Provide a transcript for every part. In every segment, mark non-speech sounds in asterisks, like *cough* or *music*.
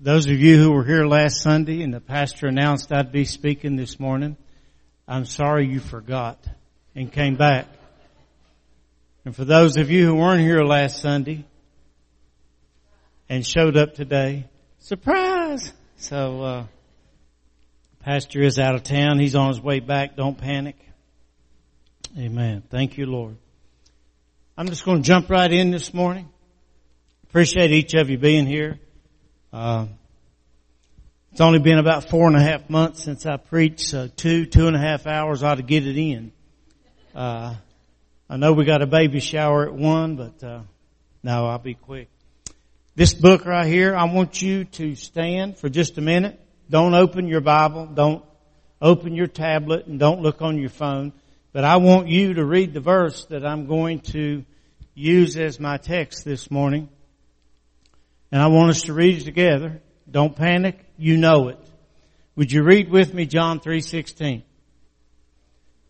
Those of you who were here last Sunday and the pastor announced I'd be speaking this morning, I'm sorry you forgot and came back. And for those of you who weren't here last Sunday and showed up today, surprise! So, uh, pastor is out of town. He's on his way back. Don't panic. Amen. Thank you, Lord. I'm just going to jump right in this morning. Appreciate each of you being here. Uh, it's only been about four and a half months since I preached, so two, two and a half hours ought to get it in. Uh, I know we got a baby shower at one, but, uh, no, I'll be quick. This book right here, I want you to stand for just a minute. Don't open your Bible. Don't open your tablet and don't look on your phone. But I want you to read the verse that I'm going to use as my text this morning. And I want us to read it together. Don't panic. You know it. Would you read with me John 3:16?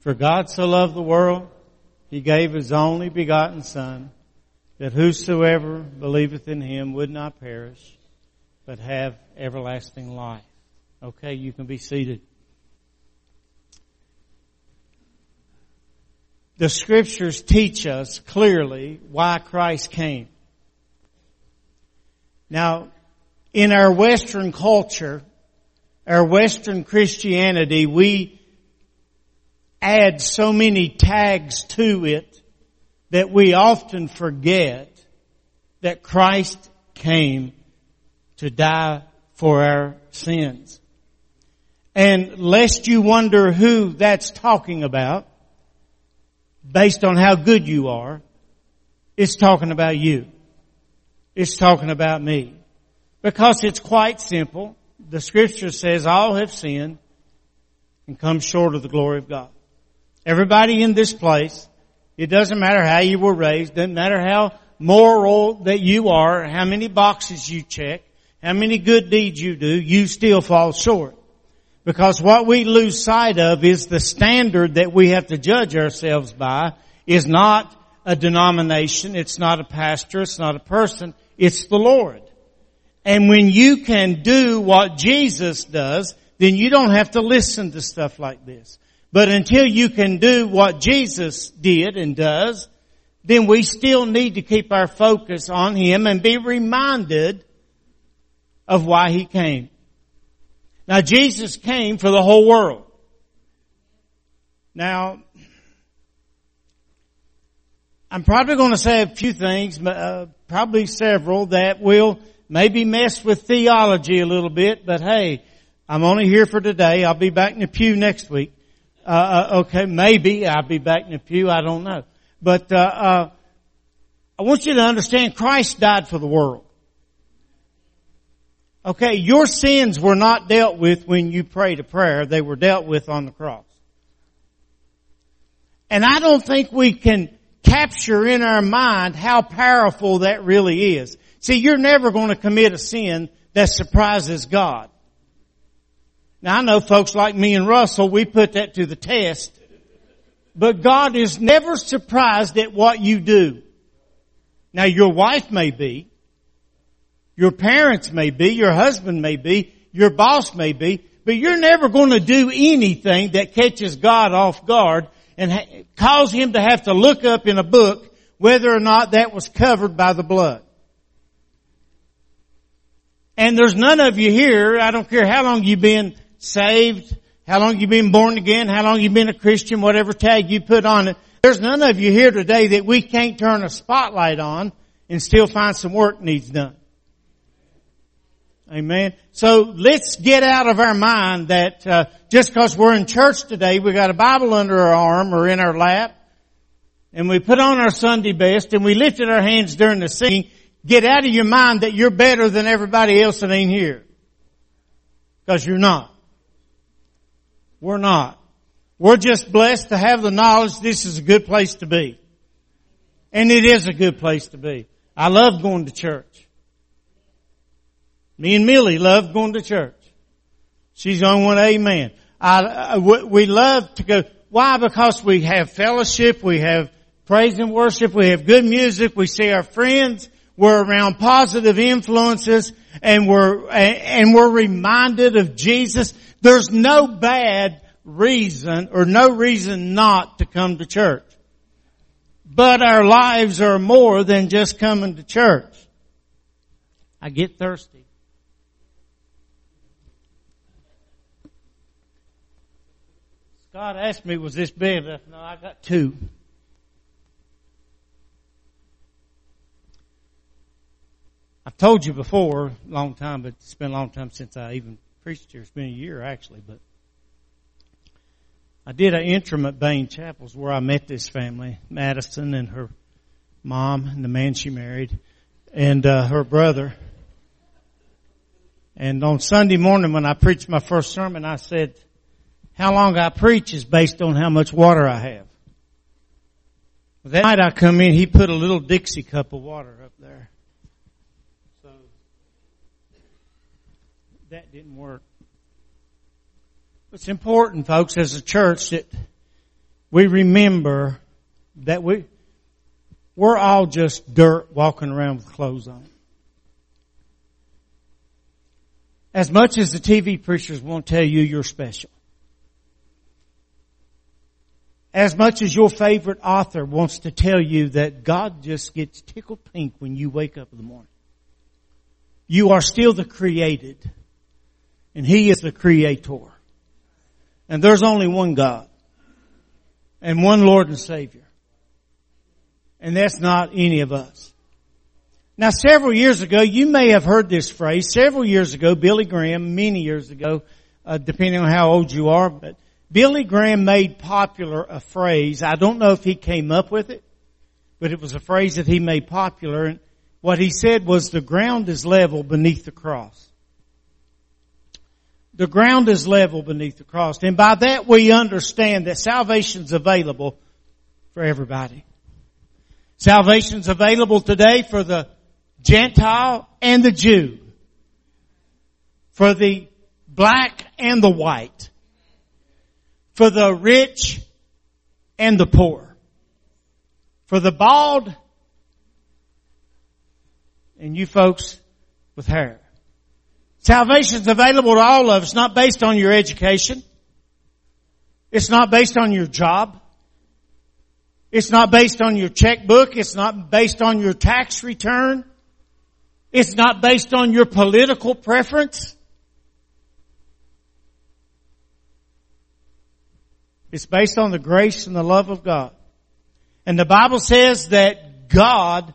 For God so loved the world, he gave his only begotten son, that whosoever believeth in him would not perish, but have everlasting life. Okay, you can be seated. The scriptures teach us clearly why Christ came. Now, in our Western culture, our Western Christianity, we add so many tags to it that we often forget that Christ came to die for our sins. And lest you wonder who that's talking about, based on how good you are, it's talking about you. It's talking about me. Because it's quite simple. The scripture says all have sinned and come short of the glory of God. Everybody in this place, it doesn't matter how you were raised, doesn't matter how moral that you are, how many boxes you check, how many good deeds you do, you still fall short. Because what we lose sight of is the standard that we have to judge ourselves by is not a denomination, it's not a pastor, it's not a person, it's the Lord. And when you can do what Jesus does, then you don't have to listen to stuff like this. But until you can do what Jesus did and does, then we still need to keep our focus on Him and be reminded of why He came. Now Jesus came for the whole world. Now, I'm probably going to say a few things, uh, probably several that will maybe mess with theology a little bit, but hey, I'm only here for today. I'll be back in the pew next week. Uh, uh okay, maybe I'll be back in the pew. I don't know. But, uh, uh, I want you to understand Christ died for the world. Okay, your sins were not dealt with when you prayed a prayer. They were dealt with on the cross. And I don't think we can capture in our mind how powerful that really is. See, you're never going to commit a sin that surprises God. Now I know folks like me and Russell, we put that to the test. But God is never surprised at what you do. Now your wife may be, your parents may be, your husband may be, your boss may be, but you're never going to do anything that catches God off guard and ha- cause him to have to look up in a book whether or not that was covered by the blood. And there's none of you here, I don't care how long you've been saved, how long you've been born again, how long you've been a Christian, whatever tag you put on it. There's none of you here today that we can't turn a spotlight on and still find some work needs done. Amen. So let's get out of our mind that uh, just because we're in church today, we got a Bible under our arm or in our lap, and we put on our Sunday best and we lifted our hands during the singing. Get out of your mind that you're better than everybody else that ain't here, because you're not. We're not. We're just blessed to have the knowledge this is a good place to be, and it is a good place to be. I love going to church. Me and Millie love going to church. She's on one amen. I, we love to go. Why? Because we have fellowship, we have praise and worship, we have good music, we see our friends, we're around positive influences, and we're, and we're reminded of Jesus, there's no bad reason or no reason not to come to church. But our lives are more than just coming to church. I get thirsty. Scott asked me, was this big enough? No, I got two. I've told you before, long time, but it's been a long time since I even preached here. It's been a year actually, but I did an interim at Bain Chapels where I met this family, Madison and her mom and the man she married and uh, her brother. And on Sunday morning when I preached my first sermon, I said, how long I preach is based on how much water I have. That night I come in, he put a little Dixie cup of water up there. So that didn't work. It's important, folks, as a church that we remember that we, we're all just dirt walking around with clothes on. As much as the TV preachers won't tell you you're special. As much as your favorite author wants to tell you that God just gets tickled pink when you wake up in the morning. You are still the created. And He is the creator. And there's only one God. And one Lord and Savior. And that's not any of us. Now several years ago, you may have heard this phrase. Several years ago, Billy Graham, many years ago, uh, depending on how old you are, but Billy Graham made popular a phrase. I don't know if he came up with it, but it was a phrase that he made popular. And what he said was the ground is level beneath the cross. The ground is level beneath the cross. And by that we understand that salvation is available for everybody. Salvation is available today for the Gentile and the Jew. For the black and the white for the rich and the poor, for the bald and you folks with hair. Salvation is available to all of us, not based on your education. It's not based on your job. It's not based on your checkbook. It's not based on your tax return. It's not based on your political preference. It's based on the grace and the love of God. And the Bible says that God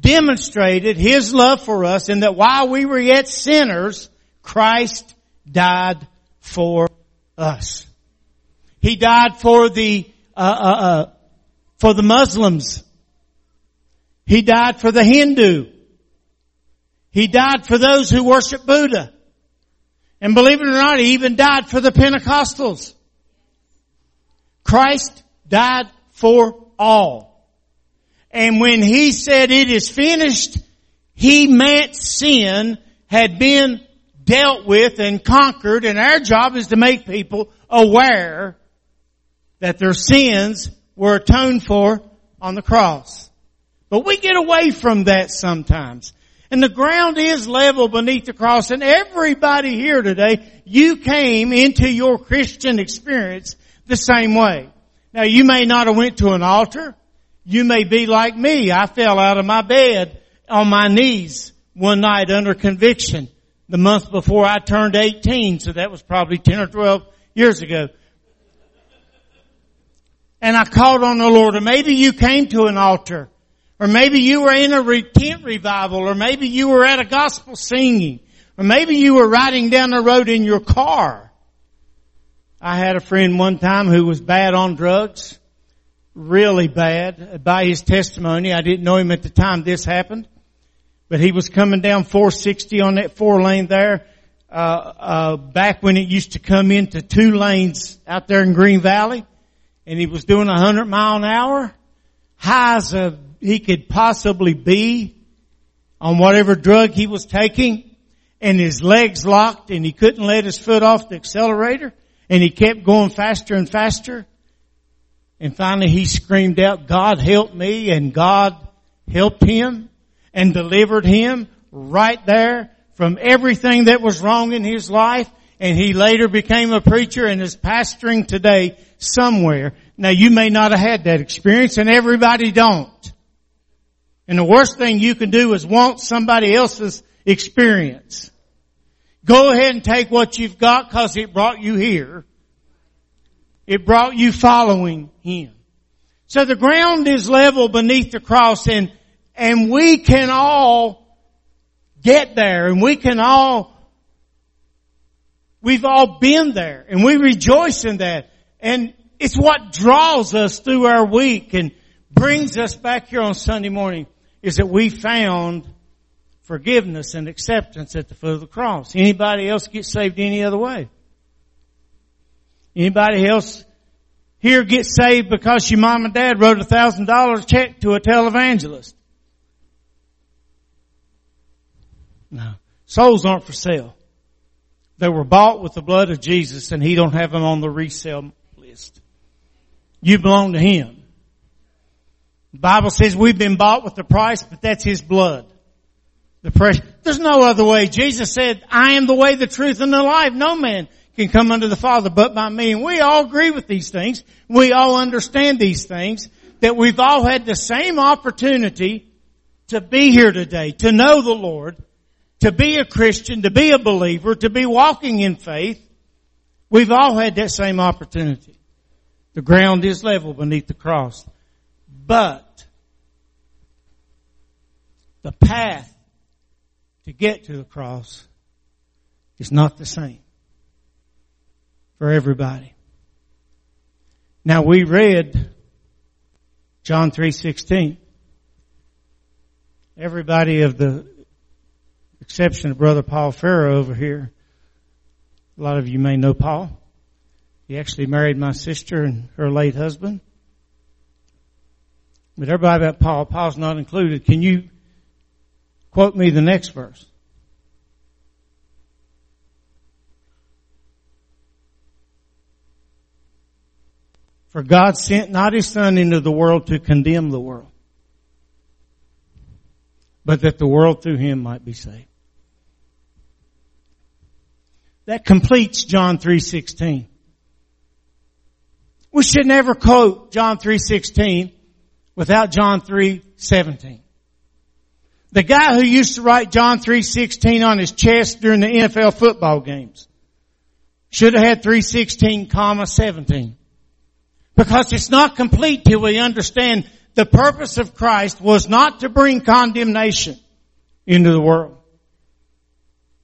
demonstrated His love for us and that while we were yet sinners, Christ died for us. He died for the, uh, uh, uh, for the Muslims. He died for the Hindu. He died for those who worship Buddha. And believe it or not, He even died for the Pentecostals. Christ died for all. And when he said it is finished, he meant sin had been dealt with and conquered and our job is to make people aware that their sins were atoned for on the cross. But we get away from that sometimes. And the ground is level beneath the cross and everybody here today, you came into your Christian experience the same way. Now you may not have went to an altar. You may be like me. I fell out of my bed on my knees one night under conviction the month before I turned 18. So that was probably 10 or 12 years ago. And I called on the Lord or maybe you came to an altar or maybe you were in a tent revival or maybe you were at a gospel singing or maybe you were riding down the road in your car I had a friend one time who was bad on drugs, really bad. By his testimony, I didn't know him at the time this happened, but he was coming down 460 on that four lane there, uh, uh, back when it used to come into two lanes out there in Green Valley, and he was doing 100 mile an hour, high as a, he could possibly be on whatever drug he was taking, and his legs locked, and he couldn't let his foot off the accelerator and he kept going faster and faster. And finally he screamed out, God help me and God helped him. and delivered him right there from everything that was wrong in his life. And he later became a preacher and is pastoring today somewhere. Now you may not have had that experience and everybody don't. And the worst thing you can do is want somebody else's experience. Go ahead and take what you've got cause it brought you here. It brought you following Him. So the ground is level beneath the cross and, and we can all get there and we can all, we've all been there and we rejoice in that. And it's what draws us through our week and brings us back here on Sunday morning is that we found forgiveness and acceptance at the foot of the cross. Anybody else get saved any other way? Anybody else here get saved because your mom and dad wrote a thousand dollars check to a televangelist? No. Souls aren't for sale. They were bought with the blood of Jesus and He don't have them on the resale list. You belong to Him. The Bible says we've been bought with the price, but that's His blood. The precious. There's no other way. Jesus said, I am the way, the truth, and the life. No man can come unto the Father but by me. And we all agree with these things. We all understand these things. That we've all had the same opportunity to be here today, to know the Lord, to be a Christian, to be a believer, to be walking in faith. We've all had that same opportunity. The ground is level beneath the cross. But the path to get to the cross is not the same for everybody. Now we read John 3:16. Everybody of the exception of brother Paul Farrow over here. A lot of you may know Paul. He actually married my sister and her late husband. But everybody about Paul, Paul's not included. Can you quote me the next verse? For God sent not his son into the world to condemn the world, but that the world through him might be saved. That completes John 3.16. We should never quote John 3.16 without John 3.17. The guy who used to write John 3.16 on his chest during the NFL football games should have had 316 comma 17. Because it's not complete till we understand the purpose of Christ was not to bring condemnation into the world.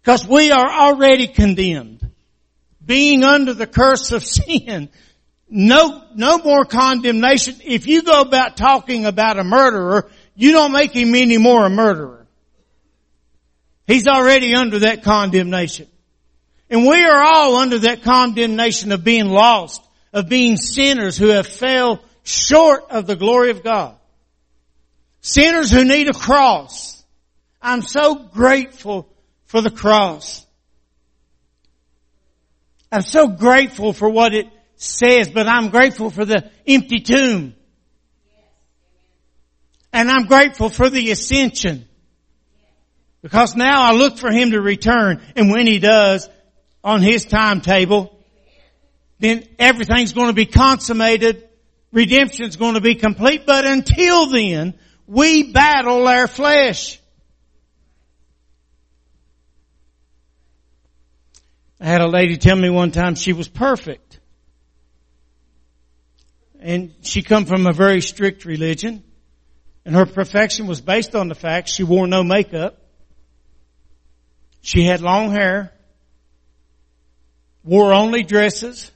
Because we are already condemned. Being under the curse of *laughs* sin. No, no more condemnation. If you go about talking about a murderer, you don't make him any more a murderer. He's already under that condemnation. And we are all under that condemnation of being lost of being sinners who have fell short of the glory of God. Sinners who need a cross. I'm so grateful for the cross. I'm so grateful for what it says, but I'm grateful for the empty tomb. And I'm grateful for the ascension. Because now I look for Him to return, and when He does, on His timetable, then everything's going to be consummated. Redemption's going to be complete. But until then, we battle our flesh. I had a lady tell me one time she was perfect. And she come from a very strict religion. And her perfection was based on the fact she wore no makeup. She had long hair. Wore only dresses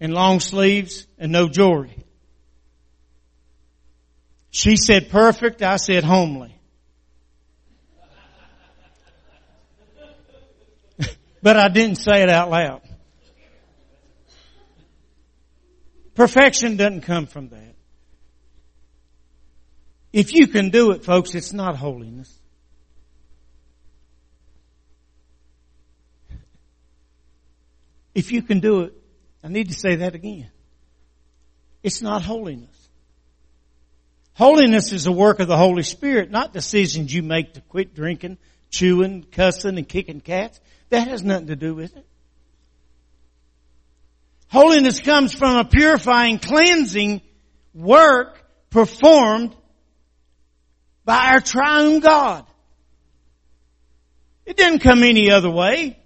and long sleeves and no jewelry. She said perfect, I said homely. *laughs* but I didn't say it out loud. Perfection doesn't come from that. If you can do it, folks, it's not holiness. If you can do it, I need to say that again. It's not holiness. Holiness is a work of the Holy Spirit, not decisions you make to quit drinking, chewing, cussing, and kicking cats. That has nothing to do with it. Holiness comes from a purifying, cleansing work performed by our triune God. It didn't come any other way.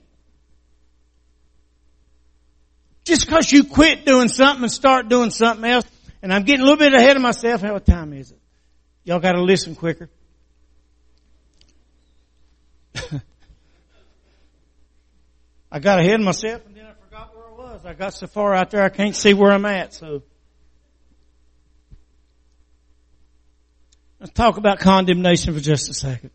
Just cause you quit doing something and start doing something else, and I'm getting a little bit ahead of myself. How what time is it? Y'all gotta listen quicker. *laughs* I got ahead of myself and then I forgot where I was. I got so far out there I can't see where I'm at, so. Let's talk about condemnation for just a second.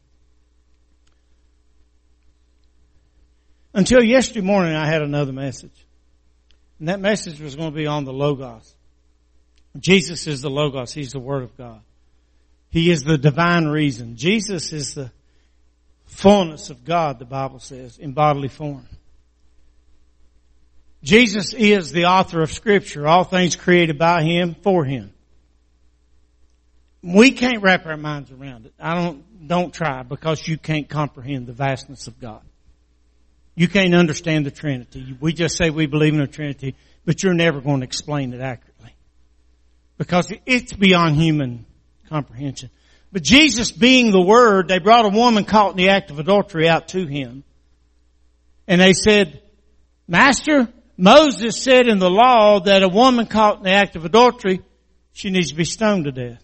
Until yesterday morning I had another message. And that message was going to be on the Logos. Jesus is the Logos. He's the Word of God. He is the divine reason. Jesus is the fullness of God, the Bible says, in bodily form. Jesus is the author of scripture, all things created by Him, for Him. We can't wrap our minds around it. I don't, don't try because you can't comprehend the vastness of God. You can't understand the Trinity. We just say we believe in the Trinity, but you're never going to explain it accurately. Because it's beyond human comprehension. But Jesus being the Word, they brought a woman caught in the act of adultery out to Him. And they said, Master, Moses said in the law that a woman caught in the act of adultery, she needs to be stoned to death.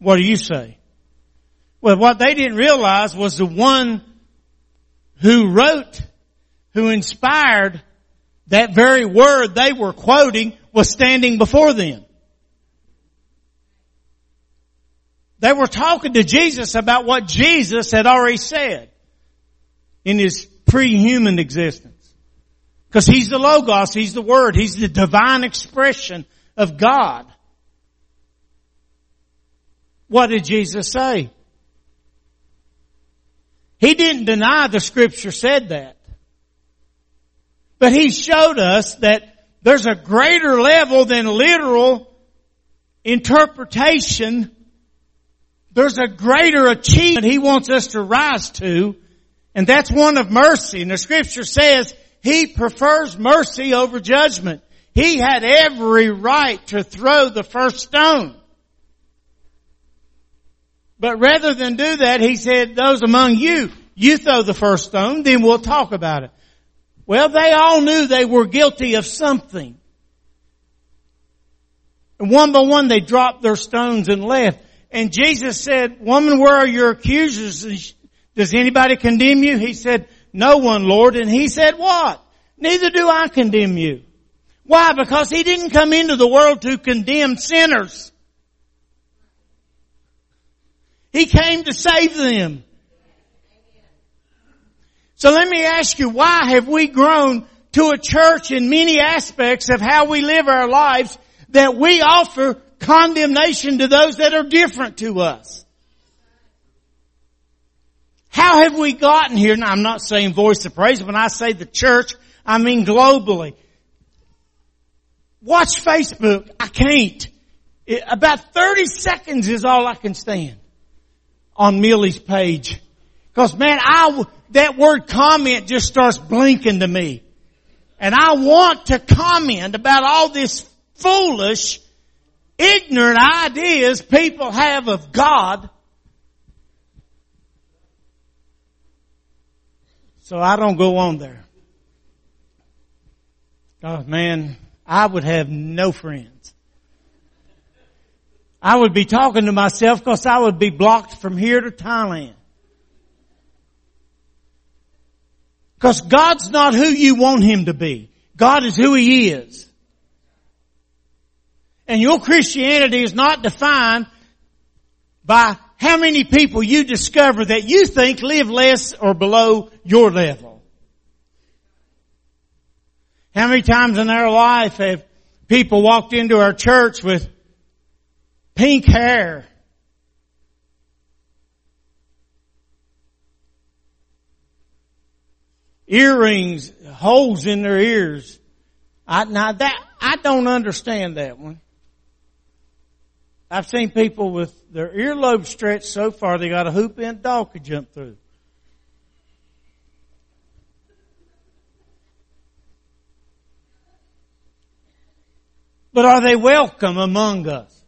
What do you say? Well, what they didn't realize was the one who wrote, who inspired that very word they were quoting was standing before them. They were talking to Jesus about what Jesus had already said in his pre-human existence. Because He's the Logos, He's the Word, He's the divine expression of God. What did Jesus say? He didn't deny the scripture said that. But He showed us that there's a greater level than literal interpretation. There's a greater achievement He wants us to rise to, and that's one of mercy. And the scripture says he prefers mercy over judgment. He had every right to throw the first stone. But rather than do that, he said, those among you, you throw the first stone, then we'll talk about it. Well, they all knew they were guilty of something. And one by one they dropped their stones and left. And Jesus said, woman, where are your accusers? Does anybody condemn you? He said, no one, Lord. And he said, what? Neither do I condemn you. Why? Because he didn't come into the world to condemn sinners. He came to save them. So let me ask you, why have we grown to a church in many aspects of how we live our lives that we offer condemnation to those that are different to us? How have we gotten here? Now I'm not saying voice of praise, when I say the church, I mean globally. Watch Facebook. I can't. About 30 seconds is all I can stand on Millie's page. Cause man, I, that word comment just starts blinking to me. And I want to comment about all this foolish, ignorant ideas people have of God So I don't go on there. Oh man, I would have no friends. I would be talking to myself because I would be blocked from here to Thailand. Because God's not who you want Him to be. God is who He is. And your Christianity is not defined by how many people you discover that you think live less or below your level. How many times in their life have people walked into our church with pink hair? Earrings, holes in their ears. I, now that, I don't understand that one. I've seen people with their earlobe stretched so far they got a hoop in dog could jump through. But are they welcome among us?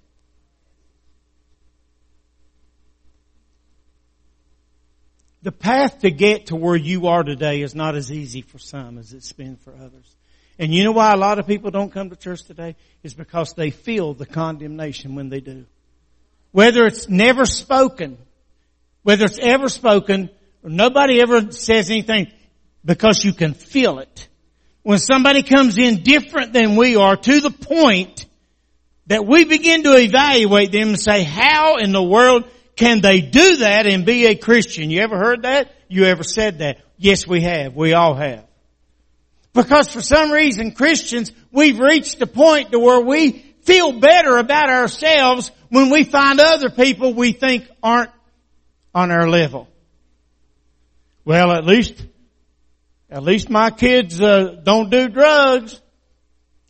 The path to get to where you are today is not as easy for some as it's been for others. And you know why a lot of people don't come to church today? Is because they feel the condemnation when they do. Whether it's never spoken, whether it's ever spoken, or nobody ever says anything, because you can feel it. When somebody comes in different than we are to the point that we begin to evaluate them and say, how in the world can they do that and be a Christian? You ever heard that? You ever said that? Yes, we have. We all have. Because for some reason Christians, we've reached a point to where we feel better about ourselves when we find other people we think aren't on our level. Well, at least, at least my kids uh, don't do drugs.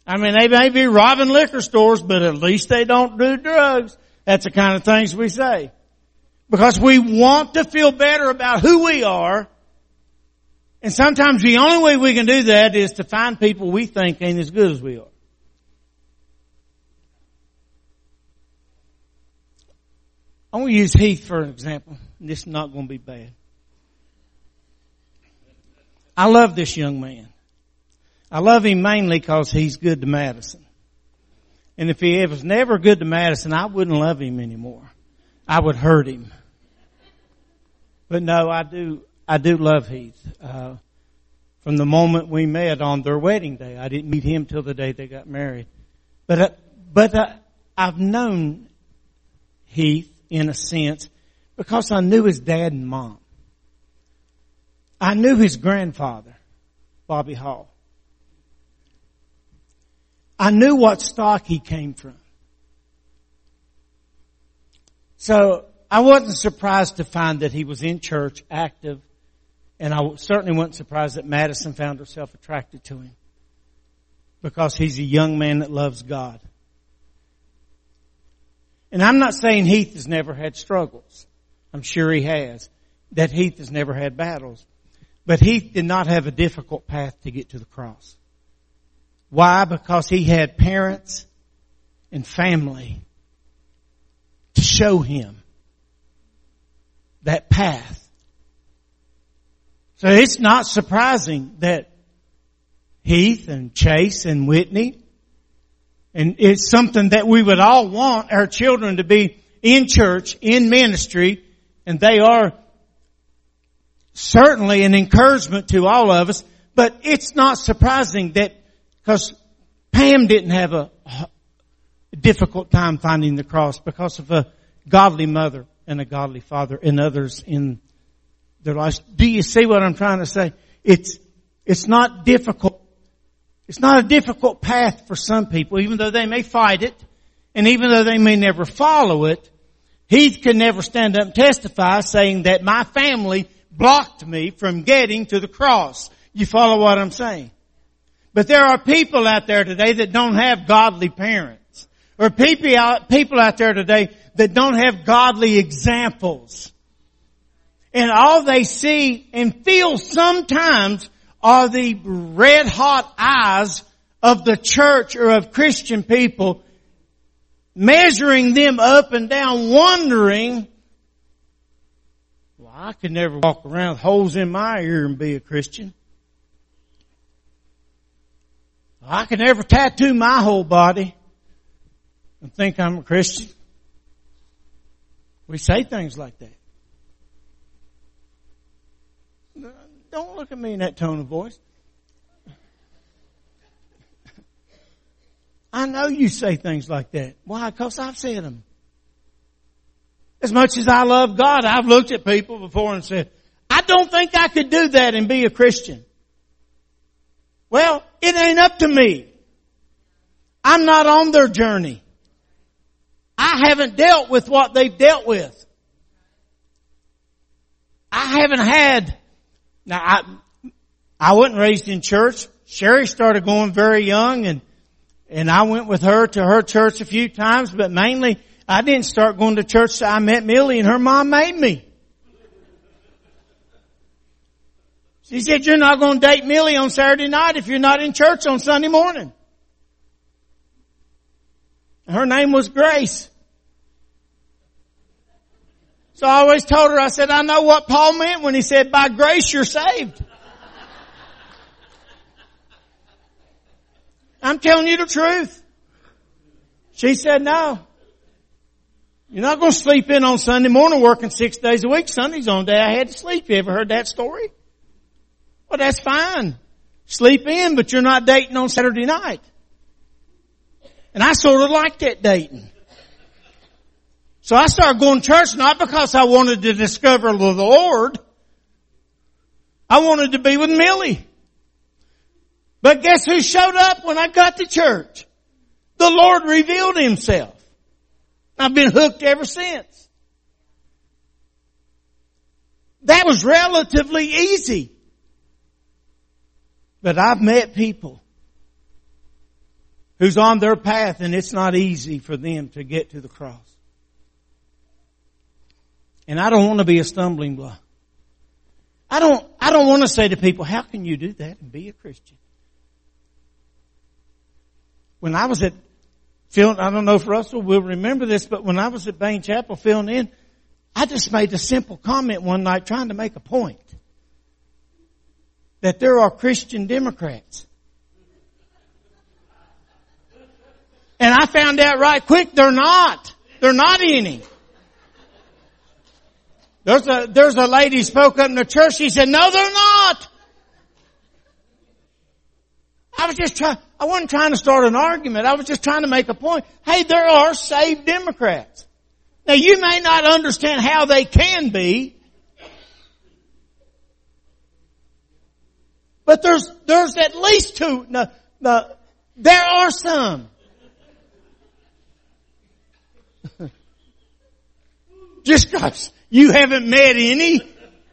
I mean, they may be robbing liquor stores, but at least they don't do drugs. That's the kind of things we say. Because we want to feel better about who we are. And sometimes the only way we can do that is to find people we think ain't as good as we are. I'm going to use Heath for an example. This is not going to be bad. I love this young man. I love him mainly because he's good to Madison. And if he was never good to Madison, I wouldn't love him anymore. I would hurt him. But no, I do, I do love Heath. Uh, from the moment we met on their wedding day, I didn't meet him till the day they got married. But, uh, but uh, I've known Heath in a sense because I knew his dad and mom. I knew his grandfather, Bobby Hall. I knew what stock he came from. So I wasn't surprised to find that he was in church, active, and I certainly wasn't surprised that Madison found herself attracted to him. Because he's a young man that loves God. And I'm not saying Heath has never had struggles. I'm sure he has. That Heath has never had battles. But Heath did not have a difficult path to get to the cross. Why? Because he had parents and family to show him that path. So it's not surprising that Heath and Chase and Whitney, and it's something that we would all want our children to be in church, in ministry, and they are certainly an encouragement to all of us, but it's not surprising that, because Pam didn't have a, difficult time finding the cross because of a godly mother and a godly father and others in their lives. Do you see what I'm trying to say? It's, it's not difficult. It's not a difficult path for some people, even though they may fight it, and even though they may never follow it. Heath can never stand up and testify saying that my family blocked me from getting to the cross. You follow what I'm saying? But there are people out there today that don't have godly parents. Or people out, people out there today that don't have godly examples. And all they see and feel sometimes are the red hot eyes of the church or of Christian people measuring them up and down wondering, well, I could never walk around with holes in my ear and be a Christian. I could never tattoo my whole body and think I'm a Christian. We say things like that. Don't look at me in that tone of voice. I know you say things like that. Why? Because I've said them. As much as I love God, I've looked at people before and said, I don't think I could do that and be a Christian. Well, it ain't up to me. I'm not on their journey. I haven't dealt with what they've dealt with. I haven't had, now I, I wasn't raised in church. Sherry started going very young and, and I went with her to her church a few times, but mainly I didn't start going to church. I met Millie and her mom made me. She said, you're not going to date Millie on Saturday night if you're not in church on Sunday morning. Her name was Grace. So I always told her, I said, I know what Paul meant when he said, by grace you're saved. I'm telling you the truth. She said, no. You're not going to sleep in on Sunday morning working six days a week. Sunday's on day I had to sleep. You ever heard that story? Well, that's fine. Sleep in, but you're not dating on Saturday night. And I sort of liked that dating. So I started going to church not because I wanted to discover the Lord. I wanted to be with Millie. But guess who showed up when I got to church? The Lord revealed Himself. I've been hooked ever since. That was relatively easy. But I've met people who's on their path and it's not easy for them to get to the cross. And I don't want to be a stumbling block. I don't, I don't want to say to people, how can you do that and be a Christian? When I was at Phil, I don't know if Russell will remember this, but when I was at Bain Chapel filling in, I just made a simple comment one night trying to make a point that there are Christian Democrats. And I found out right quick they're not. They're not any. There's a, there's a lady spoke up in the church. She said, no, they're not. I was just trying, I wasn't trying to start an argument. I was just trying to make a point. Hey, there are saved Democrats. Now you may not understand how they can be, But there's, there's at least two. No, no, there are some. *laughs* Just because you haven't met any,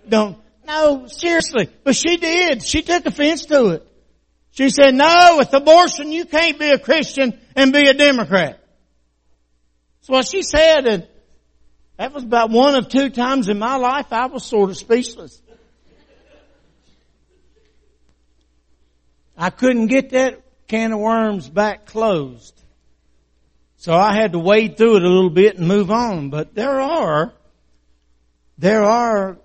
don't, no, seriously. But she did. She took offense to it. She said, no, with abortion you can't be a Christian and be a Democrat. That's what she said and that was about one of two times in my life I was sort of speechless. I couldn't get that can of worms back closed. So I had to wade through it a little bit and move on. But there are, there are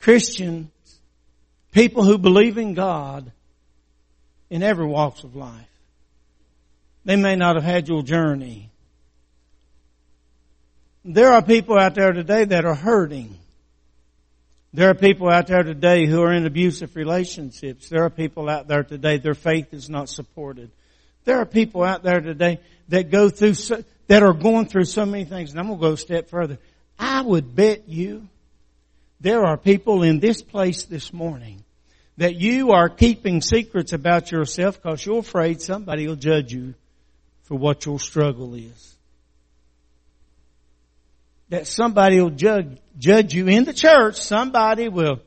Christians, people who believe in God in every walks of life. They may not have had your journey. There are people out there today that are hurting. There are people out there today who are in abusive relationships. There are people out there today, their faith is not supported. There are people out there today that go through, so, that are going through so many things. And I'm going to go a step further. I would bet you there are people in this place this morning that you are keeping secrets about yourself because you're afraid somebody will judge you for what your struggle is that somebody will judge, judge you in the church. Somebody will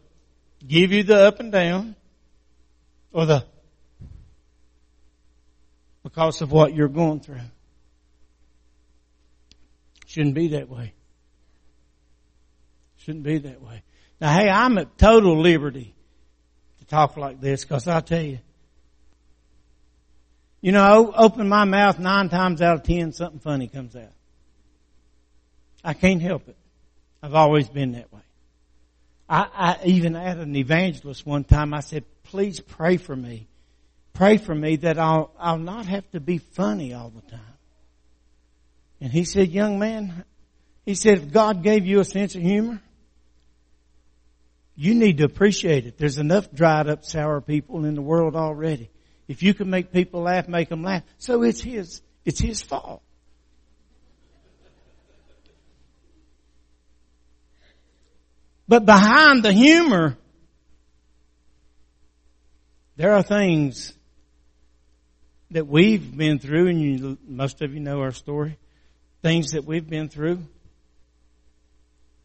give you the up and down or the because of what you're going through. Shouldn't be that way. Shouldn't be that way. Now, hey, I'm at total liberty to talk like this because I'll tell you, you know, open my mouth nine times out of ten, something funny comes out. I can't help it. I've always been that way. I, I even had an evangelist one time. I said, please pray for me. Pray for me that I'll, I'll not have to be funny all the time. And he said, young man, he said, if God gave you a sense of humor, you need to appreciate it. There's enough dried up sour people in the world already. If you can make people laugh, make them laugh. So it's his, it's his fault. But behind the humor, there are things that we've been through, and you, most of you know our story. Things that we've been through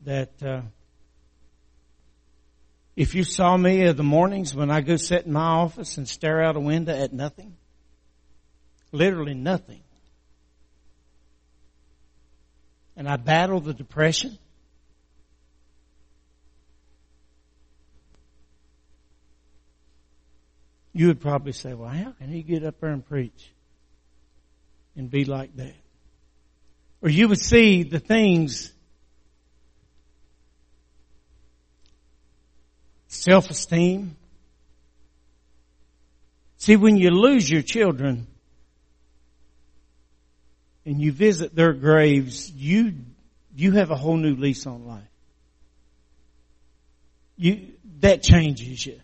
that uh, if you saw me in the mornings when I go sit in my office and stare out a window at nothing, literally nothing, and I battle the depression, you would probably say, well, how can he get up there and preach and be like that? Or you would see the things self-esteem. See, when you lose your children and you visit their graves, you, you have a whole new lease on life. You, that changes you.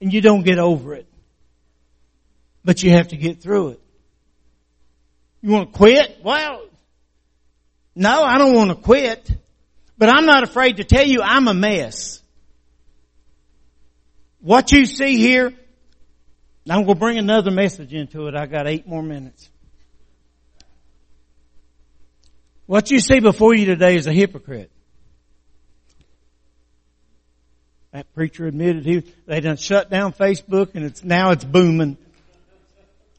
And you don't get over it. But you have to get through it. You want to quit? Well, no, I don't want to quit. But I'm not afraid to tell you I'm a mess. What you see here, I'm going to bring another message into it. I got eight more minutes. What you see before you today is a hypocrite. That preacher admitted he, they done shut down Facebook and it's, now it's booming.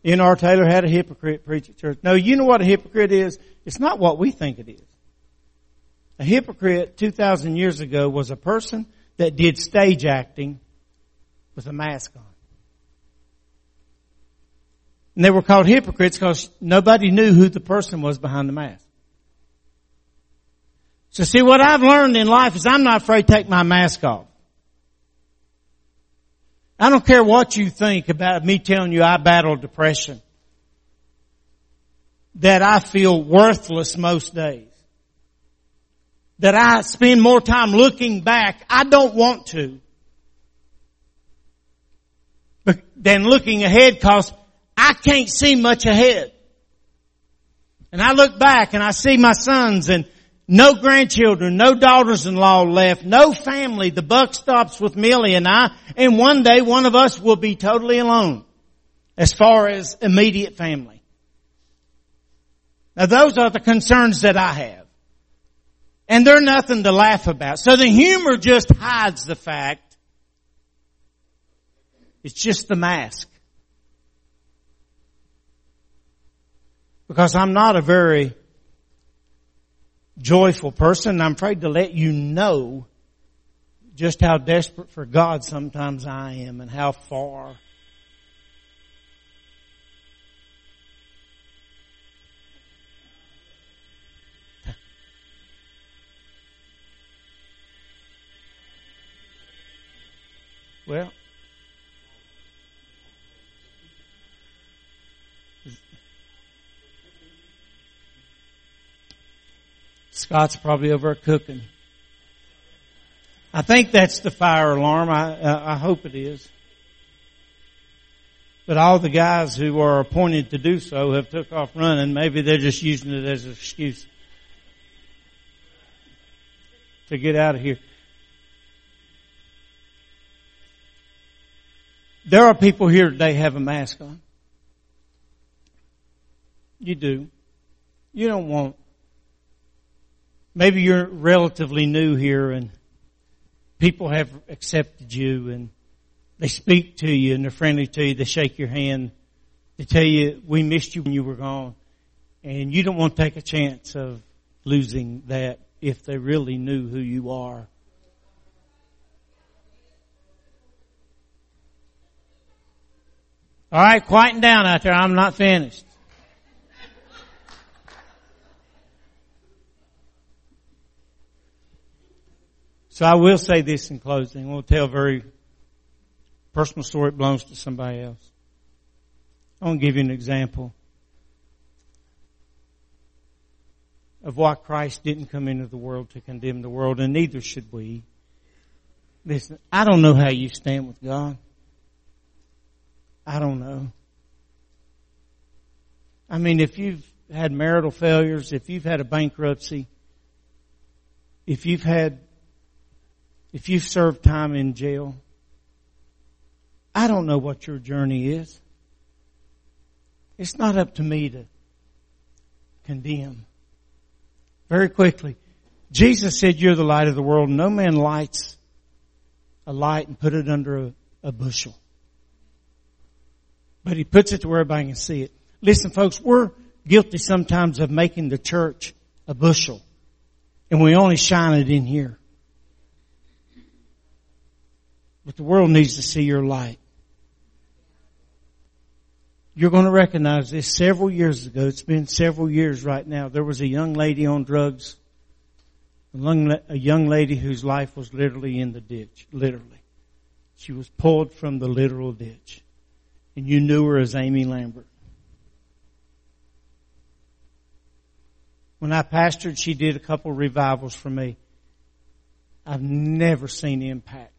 N.R. Taylor had a hypocrite preach at church. No, you know what a hypocrite is? It's not what we think it is. A hypocrite 2,000 years ago was a person that did stage acting with a mask on. And they were called hypocrites because nobody knew who the person was behind the mask. So see, what I've learned in life is I'm not afraid to take my mask off. I don't care what you think about me telling you I battle depression. That I feel worthless most days that I spend more time looking back. I don't want to. Than looking ahead cause I can't see much ahead. And I look back and I see my sons and no grandchildren, no daughters-in-law left, no family. The buck stops with Millie and I, and one day one of us will be totally alone as far as immediate family. Now those are the concerns that I have. And they're nothing to laugh about. So the humor just hides the fact. It's just the mask. Because I'm not a very joyful person. I'm afraid to let you know just how desperate for God sometimes I am and how far Well, Scott's probably over cooking. I think that's the fire alarm. I, uh, I hope it is. But all the guys who are appointed to do so have took off running. Maybe they're just using it as an excuse to get out of here. There are people here today have a mask on. You do. You don't want, maybe you're relatively new here and people have accepted you and they speak to you and they're friendly to you. They shake your hand. They tell you, we missed you when you were gone. And you don't want to take a chance of losing that if they really knew who you are. All right, quieten down out there. I'm not finished. So I will say this in closing. We'll tell a very personal story. It belongs to somebody else. I want to give you an example of why Christ didn't come into the world to condemn the world, and neither should we. Listen, I don't know how you stand with God. I don't know. I mean, if you've had marital failures, if you've had a bankruptcy, if you've had, if you've served time in jail, I don't know what your journey is. It's not up to me to condemn. Very quickly, Jesus said, you're the light of the world. No man lights a light and put it under a, a bushel but he puts it to where everybody can see it. Listen folks, we're, guilty sometimes of making the church a bushel. And we only shine it in here. But the world needs to see your light. You're going to recognize this several years ago. It's been several years right now. There was a young lady on drugs. A young lady whose life was literally in the ditch. Literally. She was pulled from the literal ditch. And you knew her as Amy Lambert. When I pastored, she did a couple revivals for me. I've never seen impact.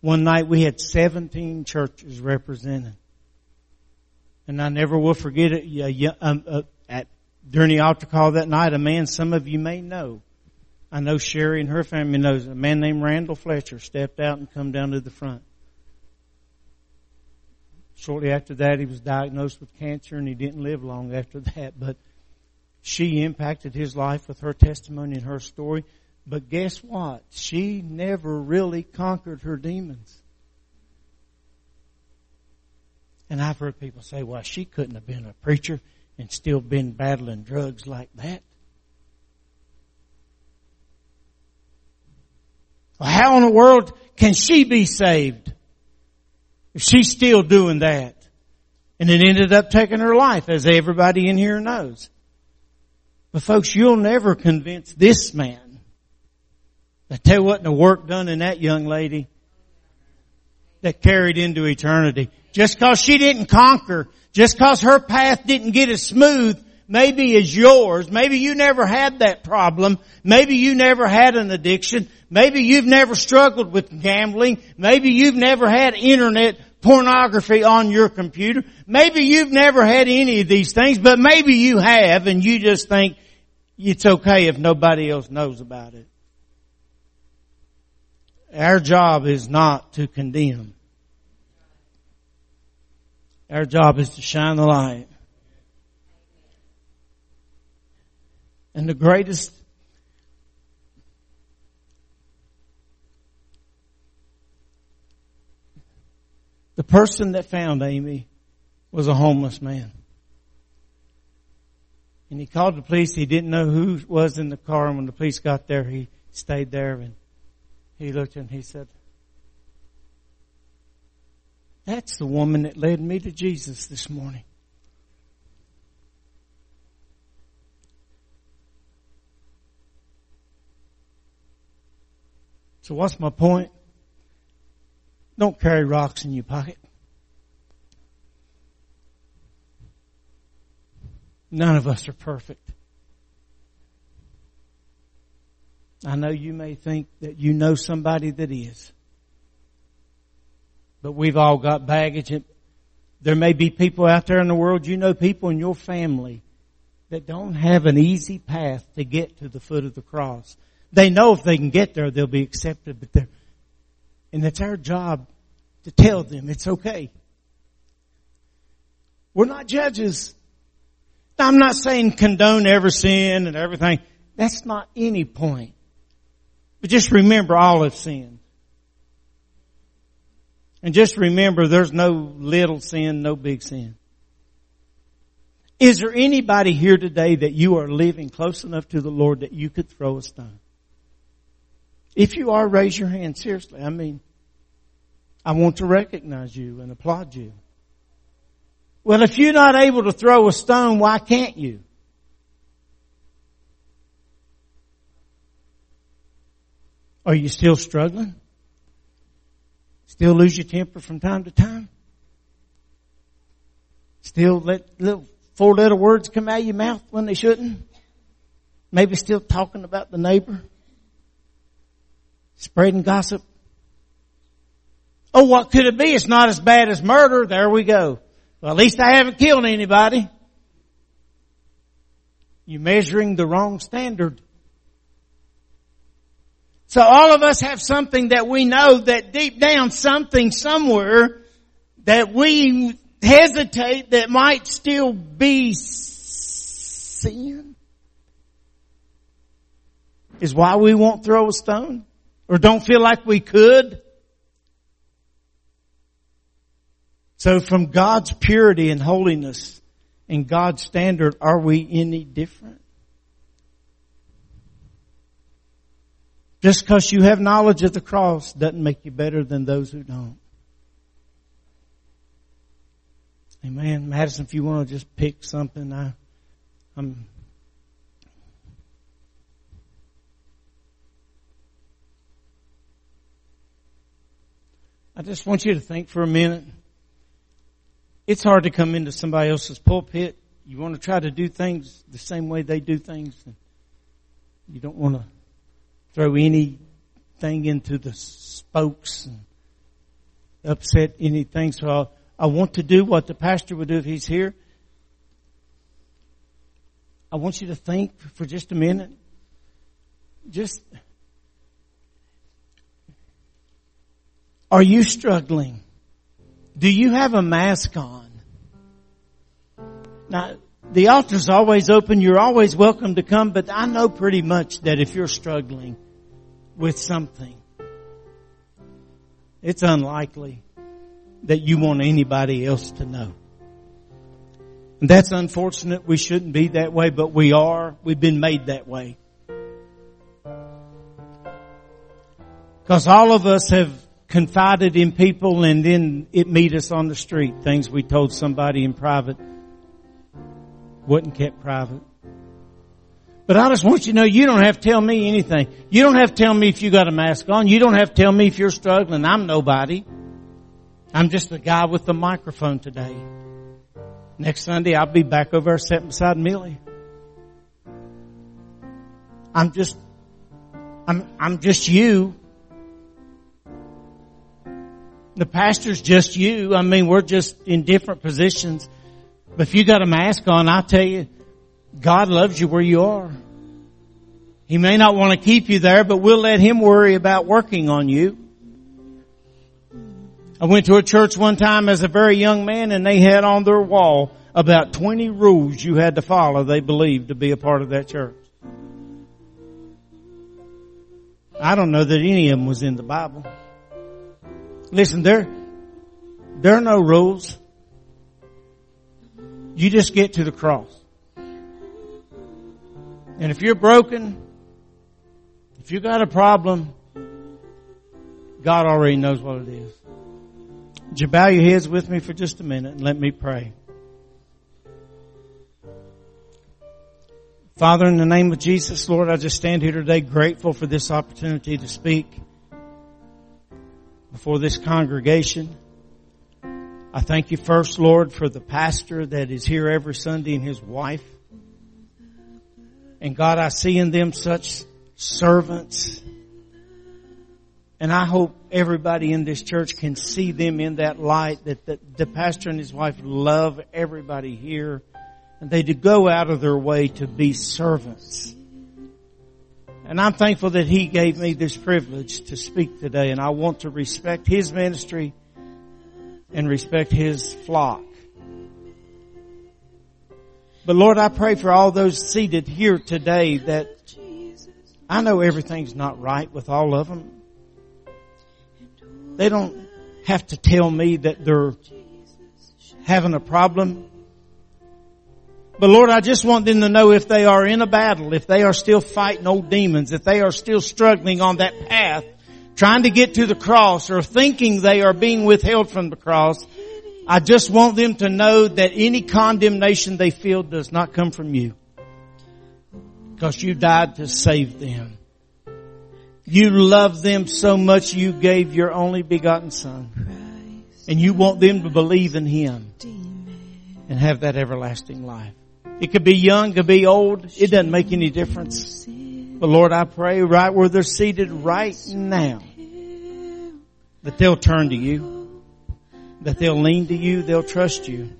One night we had 17 churches represented. And I never will forget it. Um, uh, at, during the altar call that night, a man some of you may know. I know Sherry and her family knows. A man named Randall Fletcher stepped out and come down to the front. Shortly after that, he was diagnosed with cancer and he didn't live long after *laughs* that. But she impacted his life with her testimony and her story. But guess what? She never really conquered her demons. And I've heard people say, well, she couldn't have been a preacher and still been battling drugs like that. How in the world can she be saved if she's still doing that? And it ended up taking her life, as everybody in here knows. But folks, you'll never convince this man. I tell you what, the work done in that young lady that carried into eternity. Just cause she didn't conquer, just cause her path didn't get as smooth, maybe as yours, maybe you never had that problem, maybe you never had an addiction, maybe you've never struggled with gambling, maybe you've never had internet pornography on your computer, maybe you've never had any of these things, but maybe you have and you just think, it's okay if nobody else knows about it. Our job is not to condemn. Our job is to shine the light. And the greatest the person that found Amy was a homeless man. And he called the police. He didn't know who was in the car. And when the police got there, he stayed there and he looked and he said, that's the woman that led me to Jesus this morning. So what's my point? Don't carry rocks in your pocket. None of us are perfect. I know you may think that you know somebody that is. But we've all got baggage. There may be people out there in the world, you know people in your family that don't have an easy path to get to the foot of the cross. They know if they can get there, they'll be accepted, but they're, and it's our job to tell them it's okay. We're not judges. I'm not saying condone every sin and everything. That's not any point. But just remember all have sinned. And just remember there's no little sin, no big sin. Is there anybody here today that you are living close enough to the Lord that you could throw a stone? If you are, raise your hand. Seriously. I mean, I want to recognize you and applaud you. Well, if you're not able to throw a stone, why can't you? Are you still struggling? Still lose your temper from time to time? Still let little four letter words come out of your mouth when they shouldn't? Maybe still talking about the neighbor? Spreading gossip? Oh, what could it be? It's not as bad as murder. There we go. Well, at least I haven't killed anybody. You're measuring the wrong standard. So all of us have something that we know that deep down something somewhere that we hesitate that might still be sin. Is why we won't throw a stone or don't feel like we could. So from God's purity and holiness and God's standard, are we any different? Just because you have knowledge of the cross doesn't make you better than those who don't. Amen. Madison, if you want to just pick something, I, I'm I just want you to think for a minute. It's hard to come into somebody else's pulpit. You want to try to do things the same way they do things. You don't want to throw anything into the spokes and upset anything. So I, I want to do what the pastor would do if he's here. I want you to think for just a minute. Just Are you struggling? Do you have a mask on? Now, the altar's always open. You're always welcome to come, but I know pretty much that if you're struggling with something, it's unlikely that you want anybody else to know. And that's unfortunate. We shouldn't be that way, but we are. We've been made that way. Because all of us have confided in people and then it meet us on the street. Things we told somebody in private wasn't kept private. But I just want you to know you don't have to tell me anything. You don't have to tell me if you got a mask on. You don't have to tell me if you're struggling. I'm nobody. I'm just the guy with the microphone today. Next Sunday I'll be back over there sitting beside Millie. I'm just, I'm, I'm just you. The pastor's just you. I mean, we're just in different positions. But if you got a mask on, I tell you, God loves you where you are. He may not want to keep you there, but we'll let Him worry about working on you. I went to a church one time as a very young man and they had on their wall about 20 rules you had to follow they believed to be a part of that church. I don't know that any of them was in the Bible. Listen, there, there are no rules. You just get to the cross. And if you're broken, if you got a problem, God already knows what it is. Would you bow your heads with me for just a minute and let me pray? Father, in the name of Jesus, Lord, I just stand here today grateful for this opportunity to speak before this congregation. I thank you first, Lord, for the pastor that is here every Sunday and his wife. And God, I see in them such servants. And I hope everybody in this church can see them in that light that the, the pastor and his wife love everybody here and they do go out of their way to be servants. And I'm thankful that He gave me this privilege to speak today and I want to respect His ministry and respect His flock. But Lord, I pray for all those seated here today that I know everything's not right with all of them. They don't have to tell me that they're having a problem. But Lord, I just want them to know if they are in a battle, if they are still fighting old demons, if they are still struggling on that path, trying to get to the cross or thinking they are being withheld from the cross, I just want them to know that any condemnation they feel does not come from you. Because you died to save them. You love them so much you gave your only begotten son. And you want them to believe in Him and have that everlasting life. It could be young, it could be old. It doesn't make any difference. But Lord, I pray right where they're seated right now that they'll turn to you, that they'll lean to you, they'll trust you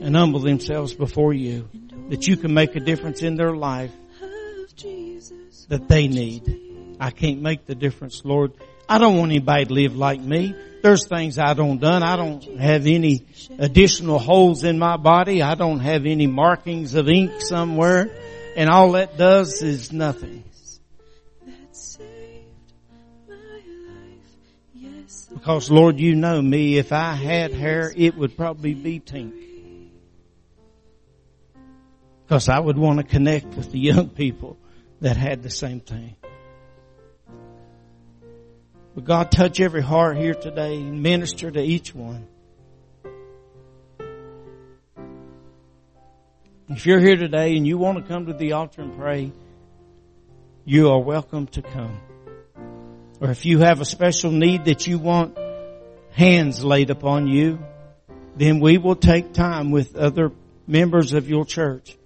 and humble themselves before you, that you can make a difference in their life that they need. I can't make the difference, Lord. I don't want anybody to live like me. There's things I don't done. I don't have any additional holes in my body. I don't have any markings of ink somewhere. And all that does is nothing. Because Lord, you know me. If I had hair, it would probably be pink. Because I would want to connect with the young people that had the same thing. But God touch every heart here today and minister to each one. If you're here today and you want to come to the altar and pray, you are welcome to come. Or if you have a special need that you want hands laid upon you, then we will take time with other members of your church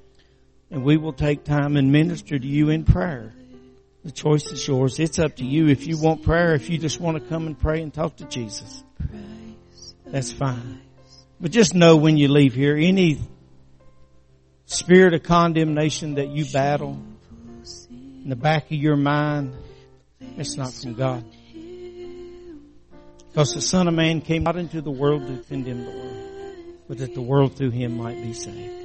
and we will take time and minister to you in prayer. The choice is yours. It's up to you. If you want prayer, if you just want to come and pray and talk to Jesus, that's fine. But just know when you leave here, any spirit of condemnation that you battle in the back of your mind, it's not from God. Because the Son of Man came out into the world to condemn the world, but that the world through Him might be saved.